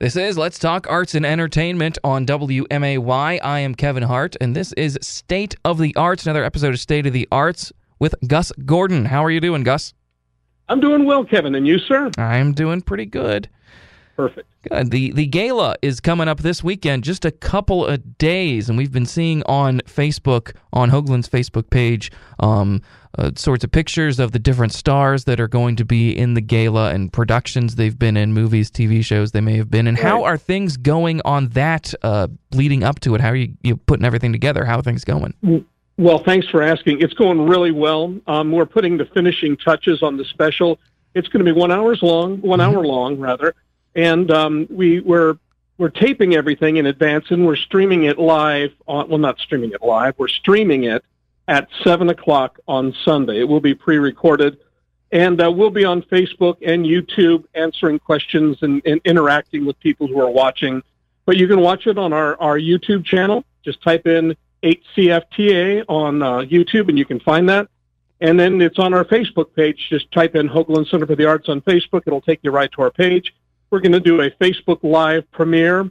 This is Let's Talk Arts and Entertainment on WMAY. I am Kevin Hart, and this is State of the Arts, another episode of State of the Arts with Gus Gordon. How are you doing, Gus? I'm doing well, Kevin, and you, sir? I'm doing pretty good. Perfect. Good. The the gala is coming up this weekend, just a couple of days, and we've been seeing on Facebook, on Hoagland's Facebook page, um, uh, sorts of pictures of the different stars that are going to be in the gala and productions they've been in, movies, TV shows they may have been. And right. how are things going on that uh, leading up to it? How are you, you putting everything together? How are things going? Well, thanks for asking. It's going really well. Um, we're putting the finishing touches on the special. It's going to be one hours long, one mm-hmm. hour long rather and um, we were we're taping everything in advance and we're streaming it live on well not streaming it live. We're streaming it at seven o'clock on sunday. It will be pre-recorded. And uh, we'll be on facebook and youtube answering questions and, and, interacting with people who are watching. But you can watch it on our, our youtube channel. Just type in HCFTA on uh, youtube and you can find that. And then it's on our facebook page. Just type in hoagland center for the arts on facebook. It'll take you right to our page we're going to do a Facebook Live premiere,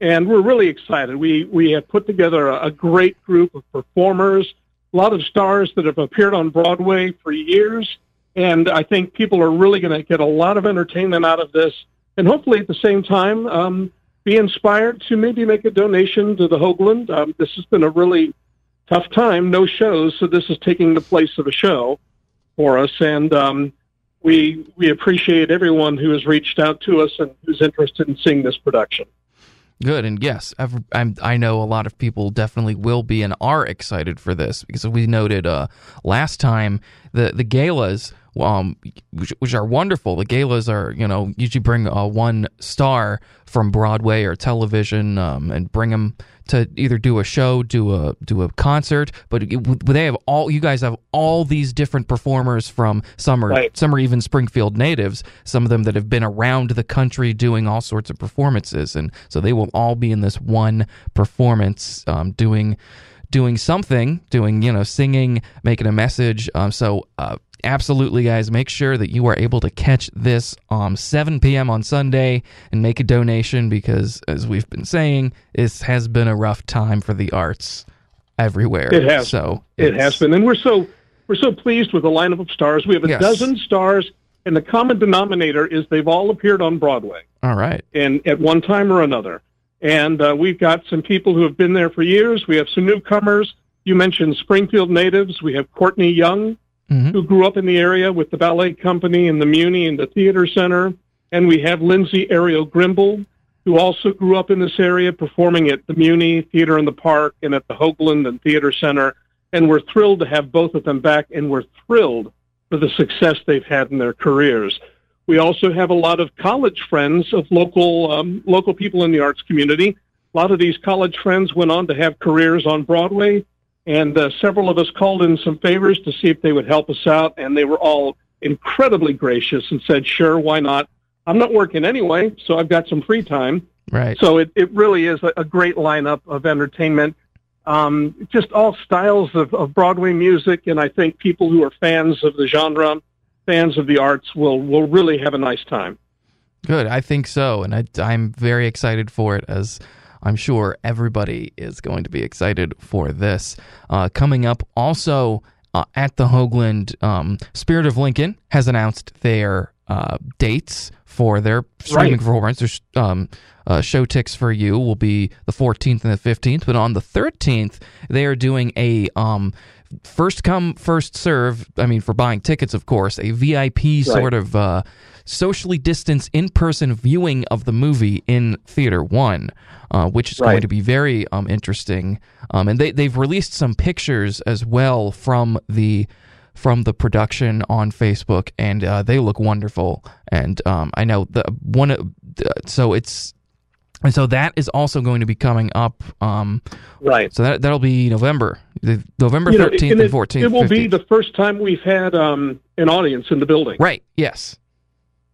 and we're really excited. We we have put together a, a great group of performers, a lot of stars that have appeared on Broadway for years, and I think people are really going to get a lot of entertainment out of this, and hopefully at the same time um, be inspired to maybe make a donation to the Hoagland. Um, this has been a really tough time, no shows, so this is taking the place of a show for us, and um, we we appreciate everyone who has reached out to us and who's interested in seeing this production. Good and yes, i know a lot of people definitely will be and are excited for this because we noted uh, last time the the galas um, which, which, are wonderful. The galas are, you know, usually bring uh, one star from Broadway or television um, and bring them to either do a show, do a do a concert. But it, they have all you guys have all these different performers from some are right. some are even Springfield natives. Some of them that have been around the country doing all sorts of performances, and so they will all be in this one performance um, doing doing something, doing you know singing, making a message. Um, so uh, absolutely, guys, make sure that you are able to catch this um 7 p.m. on Sunday and make a donation because, as we've been saying, this has been a rough time for the arts everywhere. It has. So it has been, and we're so we're so pleased with the lineup of stars. We have a yes. dozen stars, and the common denominator is they've all appeared on Broadway. All right, and at one time or another. And uh, we've got some people who have been there for years. We have some newcomers. You mentioned Springfield natives. We have Courtney Young, mm-hmm. who grew up in the area with the ballet company and the Muni and the theater center. And we have Lindsay Ariel Grimble, who also grew up in this area performing at the Muni Theater in the Park and at the Hoagland and Theater Center. And we're thrilled to have both of them back, and we're thrilled for the success they've had in their careers. We also have a lot of college friends of local um, local people in the arts community. A lot of these college friends went on to have careers on Broadway and uh, several of us called in some favors to see if they would help us out, and they were all incredibly gracious and said, "Sure, why not? I'm not working anyway, so I've got some free time." Right. So it, it really is a, a great lineup of entertainment, um, just all styles of, of Broadway music, and I think people who are fans of the genre, fans of the arts, will will really have a nice time. Good, I think so, and I, I'm very excited for it as I'm sure everybody is going to be excited for this. Uh, coming up also uh, at the Hoagland, um, Spirit of Lincoln has announced their uh, dates for their streaming right. performance. Their um, uh, ShowTix4U will be the 14th and the 15th, but on the 13th they are doing a um, first come first serve. I mean, for buying tickets, of course, a VIP right. sort of uh, socially distanced in person viewing of the movie in Theater One, uh, which is right. going to be very um, interesting. Um, and they they've released some pictures as well from the from the production on Facebook, and uh, they look wonderful. And um, I know the one, uh, so it's and so that is also going to be coming up. Um, right. So that that'll be November, November thirteenth and fourteenth. It will 15th. be the first time we've had um, an audience in the building. Right. Yes.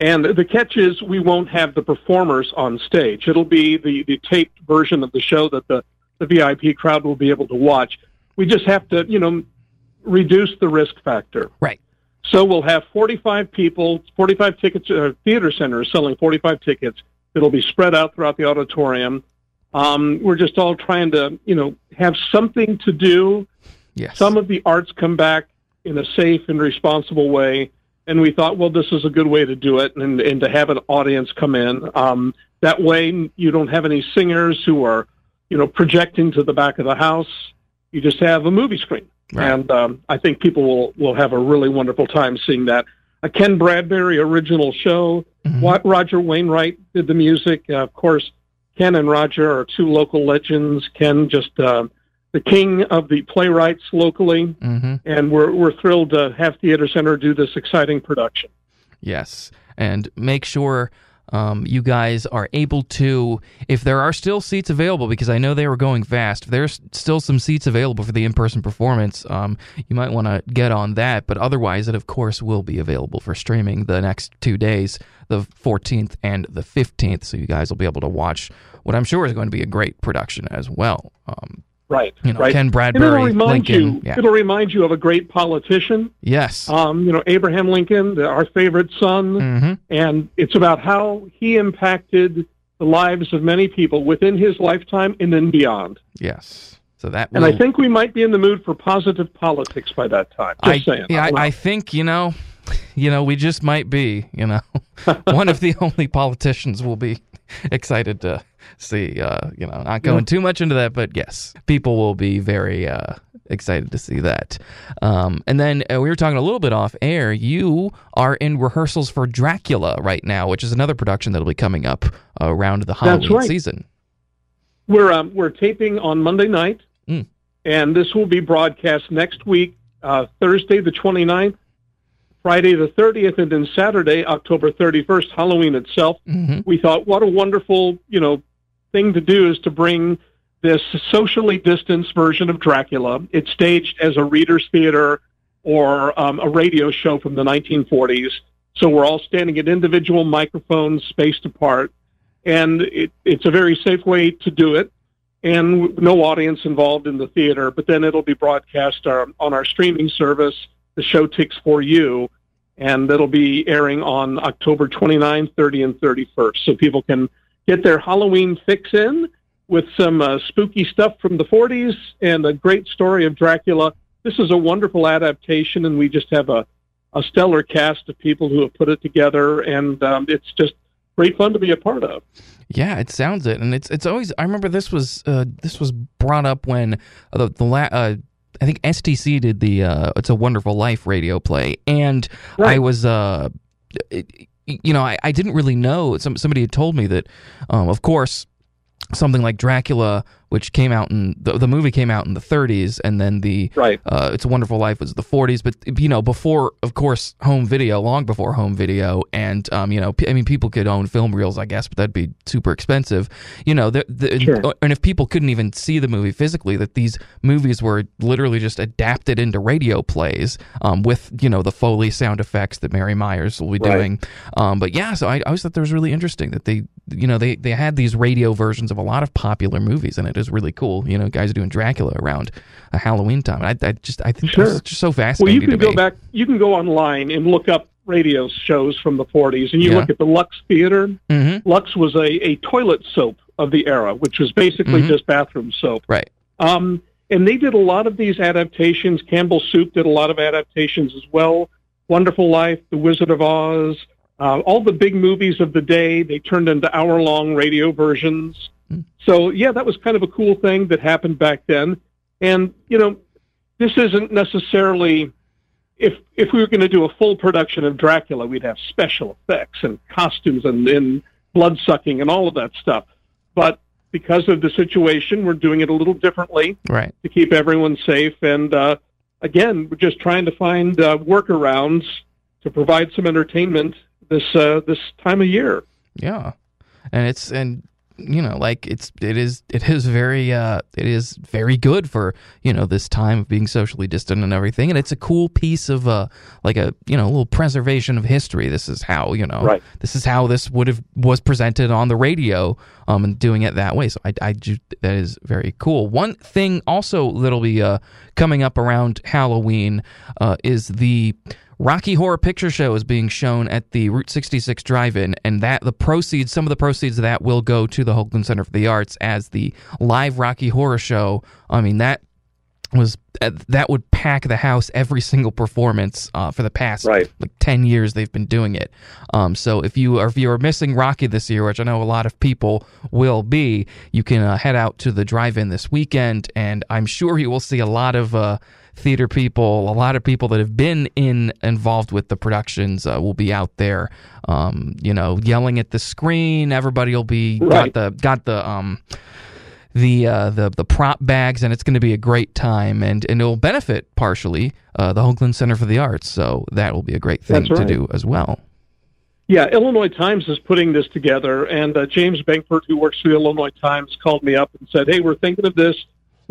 And the catch is we won't have the performers on stage. It'll be the, the taped version of the show that the, the VIP crowd will be able to watch. We just have to, you know, reduce the risk factor. Right. So we'll have 45 people, 45 tickets, uh, theater centers selling 45 tickets. That'll be spread out throughout the auditorium. Um, we're just all trying to, you know, have something to do. Yes. Some of the arts come back in a safe and responsible way, and we thought, well, this is a good way to do it, and, and to have an audience come in. Um, that way, you don't have any singers who are, you know, projecting to the back of the house. You just have a movie screen, Right. and um, I think people will will have a really wonderful time seeing that. A Ken Bradbury original show. Mhm. Wa- Roger Wainwright did the music. Uh, of course, Ken and Roger are two local legends. Ken just uh, the king of the playwrights locally, hmm and we're we're thrilled to have Theater Center do this exciting production. Yes, and make sure um, you guys are able to, if there are still seats available, because I know they were going fast. If there's still some seats available for the in-person performance, um, you might want to get on that. But otherwise, it of course will be available for streaming the next two days, the 14th and the 15th. So you guys will be able to watch what I'm sure is going to be a great production as well. Um, Right. you know, right. Ken it'll Bradbury, remind Lincoln. you. Yeah. It'll remind you of a great politician. Yes. Um, you know, Abraham Lincoln, the- our favorite son, hmm and it's about how he impacted the lives of many people within his lifetime and then beyond. Yes. So that And I think we might be in the mood for positive politics by that time. I, saying. yeah. I, I think you know, you know, we just might be, you know, one of the only politicians will be excited to see. Uh, you know, not going too much into that, but yes, people will be very uh, excited to see that. Um, and then uh, we were talking a little bit off air. You are in rehearsals for Dracula right now, which is another production that'll be coming up uh, around the Halloween right. season. We're um, we're taping on Monday night, Mm. and this will be broadcast next week, uh, Thursday the 29th, Friday the 30th, and then Saturday, October 31st, Halloween itself. hmm We thought, what a wonderful, you know, thing to do is to bring this socially distanced version of Dracula. It's staged as a reader's theater or um, a radio show from the 1940s. So we're all standing at individual microphones spaced apart, and it, it's a very safe way to do it. And no audience involved in the theater, but then it'll be broadcast uh, on our streaming service, the ShowTix4U, and it'll be airing on October 29, 30, and 31st. So people can get their Halloween fix in with some uh, spooky stuff from the 40s and a great story of Dracula. This is a wonderful adaptation, and we just have a, a stellar cast of people who have put it together, and um, it's just great fun to be a part of. Yeah, it sounds it, and it's it's always. I remember this was uh, this was brought up when the the la- uh, I think STC did the uh, "It's a Wonderful Life" radio play, and I was uh, it- you know I, I didn't really know. Some somebody had told me that, um, of course, something like Dracula, which came out in the, the movie came out in the 30s, and then the Right. uh, It's a Wonderful Life was the 40s, but you know, before, of course, home video, long before home video, and um, you know, p- I mean, people could own film reels, I guess, but that'd be super expensive. You know, the, the, Sure. and if people couldn't even see the movie physically, that these movies were literally just adapted into radio plays um, with you know the Foley sound effects that Mary Myers will be Right. doing. Um, but yeah, so I, I always thought that was really interesting that they, you know, they they had these radio versions of a lot of popular movies, and it is really cool. You know, guys are doing Dracula around a Halloween time. I, I just I think Sure. that's just so fascinating Well, you can go me. back. You can go online and look up radio shows from the 40s, and you Yeah. look at the Lux Theater. hmm Lux was a, a toilet soap of the era, which was basically Mhm. just bathroom soap. Right. Um, and they did a lot of these adaptations. Campbell Soup did a lot of adaptations as well. Wonderful Life, The Wizard of Oz, uh, all the big movies of the day, they turned into hour long radio versions. Hmm. So, yeah, that was kind of a cool thing that happened back then. And, you know, this isn't necessarily. If if we were going to do a full production of Dracula, we'd have special effects and costumes and, and blood sucking and all of that stuff. But because of the situation, we're doing it a little differently Right. to keep everyone safe. And uh, again, we're just trying to find uh, workarounds to provide some entertainment this uh, this time of year. Yeah, and it's and you know like it's it is it is very uh it is very good for you know this time of being socially distant and everything. And it's a cool piece of uh like a you know a little preservation of history. This is how you know Right. this is how this would have was presented on the radio um and doing it that way. So i i that is very cool. One thing also that'll be uh coming up around halloween uh is the Rocky Horror Picture Show is being shown at the Route 66 Drive-In, and that the proceeds, some of the proceeds of that, will go to the Hoagland Center for the Arts as the live Rocky Horror Show. I mean that was uh, that would pack the house every single performance uh, for the past Right. like 10 years they've been doing it um, so if you are if you are missing rocky this year which i know a lot of people will be you can uh, head out to the drive-in this weekend and i'm sure you will see a lot of uh, theater people a lot of people that have been in involved with the productions uh, will be out there um, you know yelling at the screen everybody will be Right. got the got the um the uh, the the prop bags, and it's going to be a great time, and and it will benefit partially uh, the Hoagland Center for the Arts. So that will be a great thing That's to do as well. Yeah, Illinois Times is putting this together, and uh, James Bankford, who works for the Illinois Times, called me up and said, "Hey, we're thinking of this.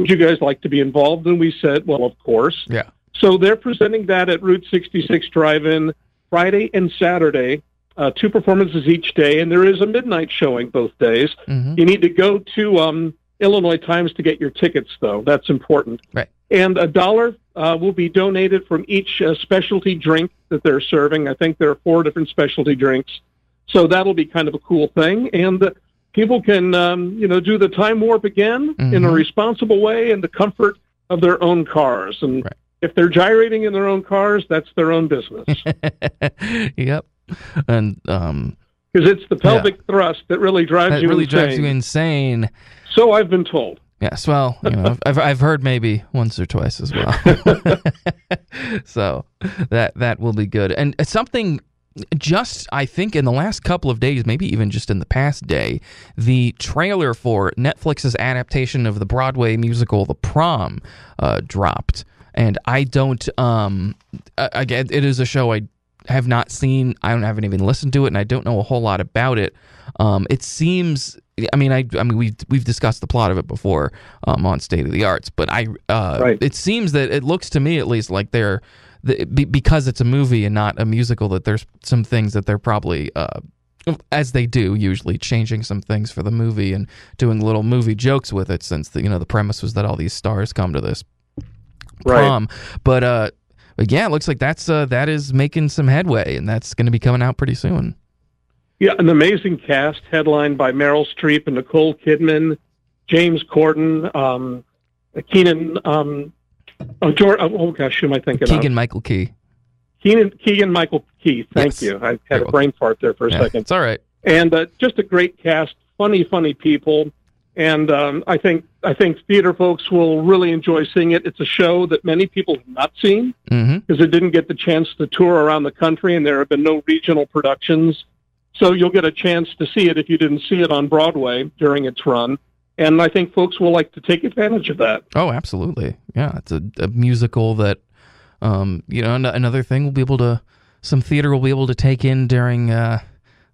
Would you guys like to be involved?" And we said, "Well, of course." Yeah. So they're presenting that at Route 66 Drive-In Friday and Saturday, uh, two performances each day, and there is a midnight showing both days. hmm You need to go to um, Illinois Times to get your tickets, though. That's important. Right. And a dollar uh, will be donated from each uh, specialty drink that they're serving. I think there are four different specialty drinks, so that'll be kind of a cool thing. And uh, people can, um, you know, do the time warp again in a Mhm. responsible way in the comfort of their own cars. And Right. if they're gyrating in their own cars, that's their own business. yep. And um, Because it's the pelvic thrust that really drives that you really insane. drives you insane. So I've been told. Yes, well, you know, I've I've heard maybe once or twice as well. so that that will be good, and it's something. Just I think in the last couple of days, maybe even just in the past day, the trailer for Netflix's adaptation of the Broadway musical The Prom uh, dropped, and I don't. Um, again, it is a show I have not seen. I don't haven't even listened to it, and I don't know a whole lot about it. Um, it seems. I mean, I. I mean, we've we've discussed the plot of it before um, on State of the Arts, but I. Uh, Right. It seems that it looks to me, at least, like they're the, because it's a movie and not a musical. That there's some things that they're probably. Uh, as they do usually changing some things for the movie and doing little movie jokes with it since the you know the premise was that all these stars come to this Right. prom but uh yeah it looks like that's uh that is making some headway and that's going to be coming out pretty soon Yeah, an amazing cast headlined by Meryl Streep and Nicole Kidman, James Corden, um, Keenan. Um, oh, George, oh gosh, who am I thinking keegan of? michael key Keenan, Keegan Michael Key. Thank Yes. you. I had a welcome. brain fart there for a Yeah, second. it's all right And uh, just a great cast, funny, funny people. And um, I think I think theater folks will really enjoy seeing it. It's a show that many people have not seen mm-hmm because it didn't get the chance to tour around the country, and there have been no regional productions. So you'll get a chance to see it if you didn't see it on Broadway during its run. And I think folks will like to take advantage of that. oh absolutely yeah it's a, a musical that um you know an- another thing we'll be able to some theater will be able to take in during uh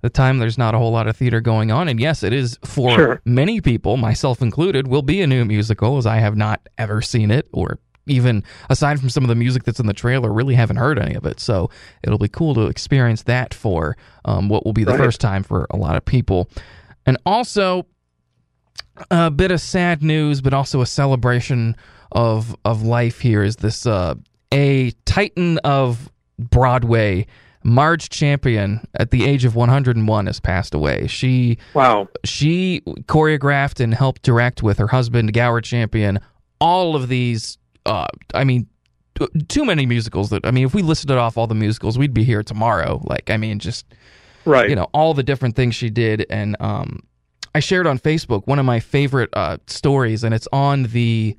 the time there's not a whole lot of theater going on and yes it is for Sure. many people myself included will be a new musical as i have not ever seen it or even aside from some of the music that's in the trailer really haven't heard any of it so it'll be cool to experience that for um, what will be the Right. first time for a lot of people and also a bit of sad news, but also a celebration of of life. Here is this uh, a titan of Broadway, Marge Champion, at the age of 101, has passed away. She Wow. she choreographed and helped direct with her husband Gower Champion all of these. Uh, I mean, t- too many musicals. That I mean, if we listed off all the musicals, we'd be here tomorrow. Like, I mean, just Right. you know all the different things she did and um i shared on facebook one of my favorite uh stories and it's on the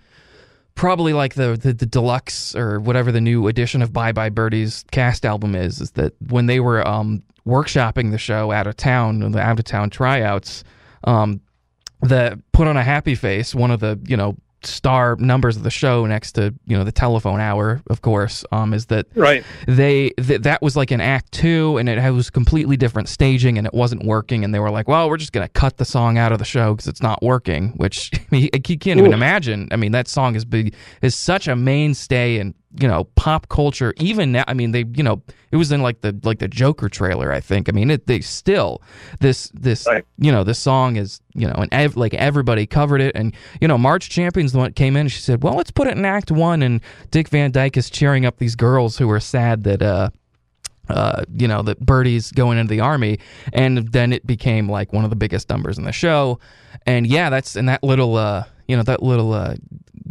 probably like the, the the deluxe or whatever the new edition of bye bye birdies cast album is is that when they were um workshopping the show out of town the out of town tryouts um the put on a happy face one of the you know star numbers of the show next to you know the telephone hour of course um is that right. they th- that was like an act two and it was completely different staging and it wasn't working and they were like well we're just going to cut the song out of the show because it's not working which I mean, you can't even imagine i mean that song is big is such a mainstay in you know pop culture even now i mean they you know it was in like the like the joker trailer i think i mean it they still this this Right. you know this song is you know and ev- like everybody covered it and you know Marge Champion's the one came in and she said well let's put it in act one and dick van dyke is cheering up these girls who are sad that uh uh, you know, that Birdie's going into the army, and then it became like one of the biggest numbers in the show. And yeah, that's and that little, uh, you know, that little uh,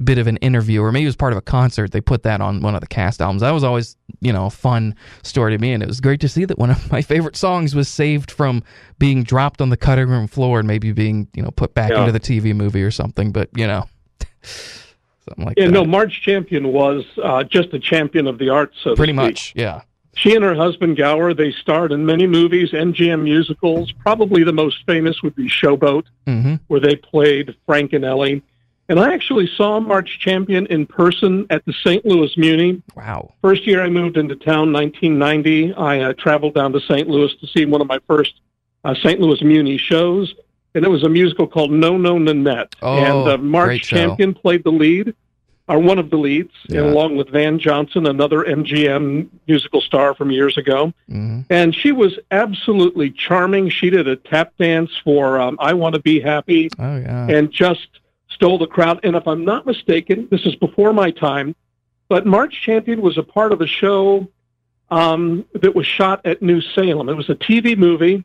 bit of an interview, or maybe it was part of a concert. They put that on one of the cast albums. That was always, you know, a fun story to me, and it was great to see that one of my favorite songs was saved from being dropped on the cutting room floor and maybe being, you know, put back Yeah. into the TV movie or something. But you know, something like Yeah, that. no, Marge Champion was uh, just a champion of the arts, so Pretty much, yeah. She and her husband Gower, they starred in many movies, MGM musicals. Probably the most famous would be Showboat, hmm where they played Frank and Ellie. And I actually saw Marge Champion in person at the St. Louis Muni. Wow. First year I moved into town, 1990, I uh, traveled down to St. Louis to see one of my first uh, St. Louis Muni shows. And it was a musical called No No Nanette. Oh, and uh, Marge show. Champion played the lead, or one of the leads, Yeah. and along with Van Johnson, another MGM musical star from years ago. hmm And she was absolutely charming. She did a tap dance for um, I Want to Be Happy Oh yeah. and just stole the crowd. And if I'm not mistaken, this is before my time, but Marge Champion was a part of a show um, that was shot at New Salem. It was a TV movie.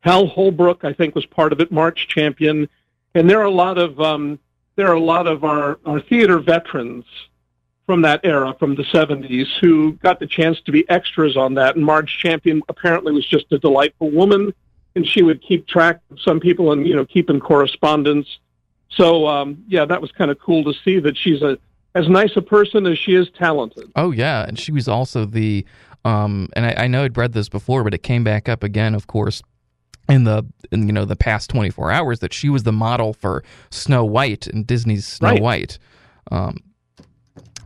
Hal Holbrook, I think, was part of it. Marge Champion, and there are a lot of um, there are a lot of our, our theater veterans from that era, from the 70s, who got the chance to be extras on that. And Marge Champion apparently was just a delightful woman, and she would keep track of some people and you know keep in correspondence. So um, yeah, that was kind of cool to see that she's a as nice a person as she is talented. Oh yeah, and she was also the um and I, I know I'd read this before, but it came back up again, of course, in the in, you know the past twenty four hours that she was the model for Snow White and Disney's Snow Right. White. Um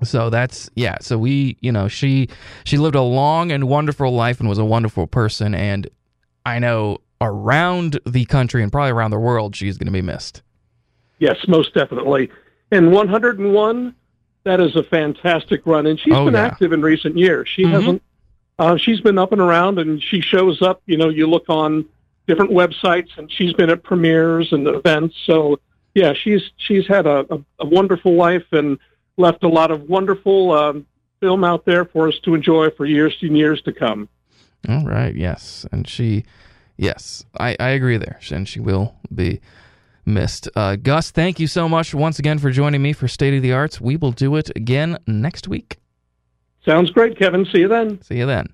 so that's yeah, so we you know, she she lived a long and wonderful life and was a wonderful person and I know around the country and probably around the world she's gonna be missed. Yes, most definitely. And 101, that is a fantastic run, and she's Oh, been yeah. active in recent years. She Mhm. hasn't. Uh, she's been up and around, and she shows up. You know, you look on different websites, and she's been at premieres and events. So, yeah, she's she's had a, a, a wonderful life and left a lot of wonderful um, film out there for us to enjoy for years and years to come. All right, yes. And she, yes, I, I agree there. And she will be missed. Uh, Gus, thank you so much once again for joining me for State of the Arts. We will do it again next week. Sounds great, Kevin. See you then. See you then.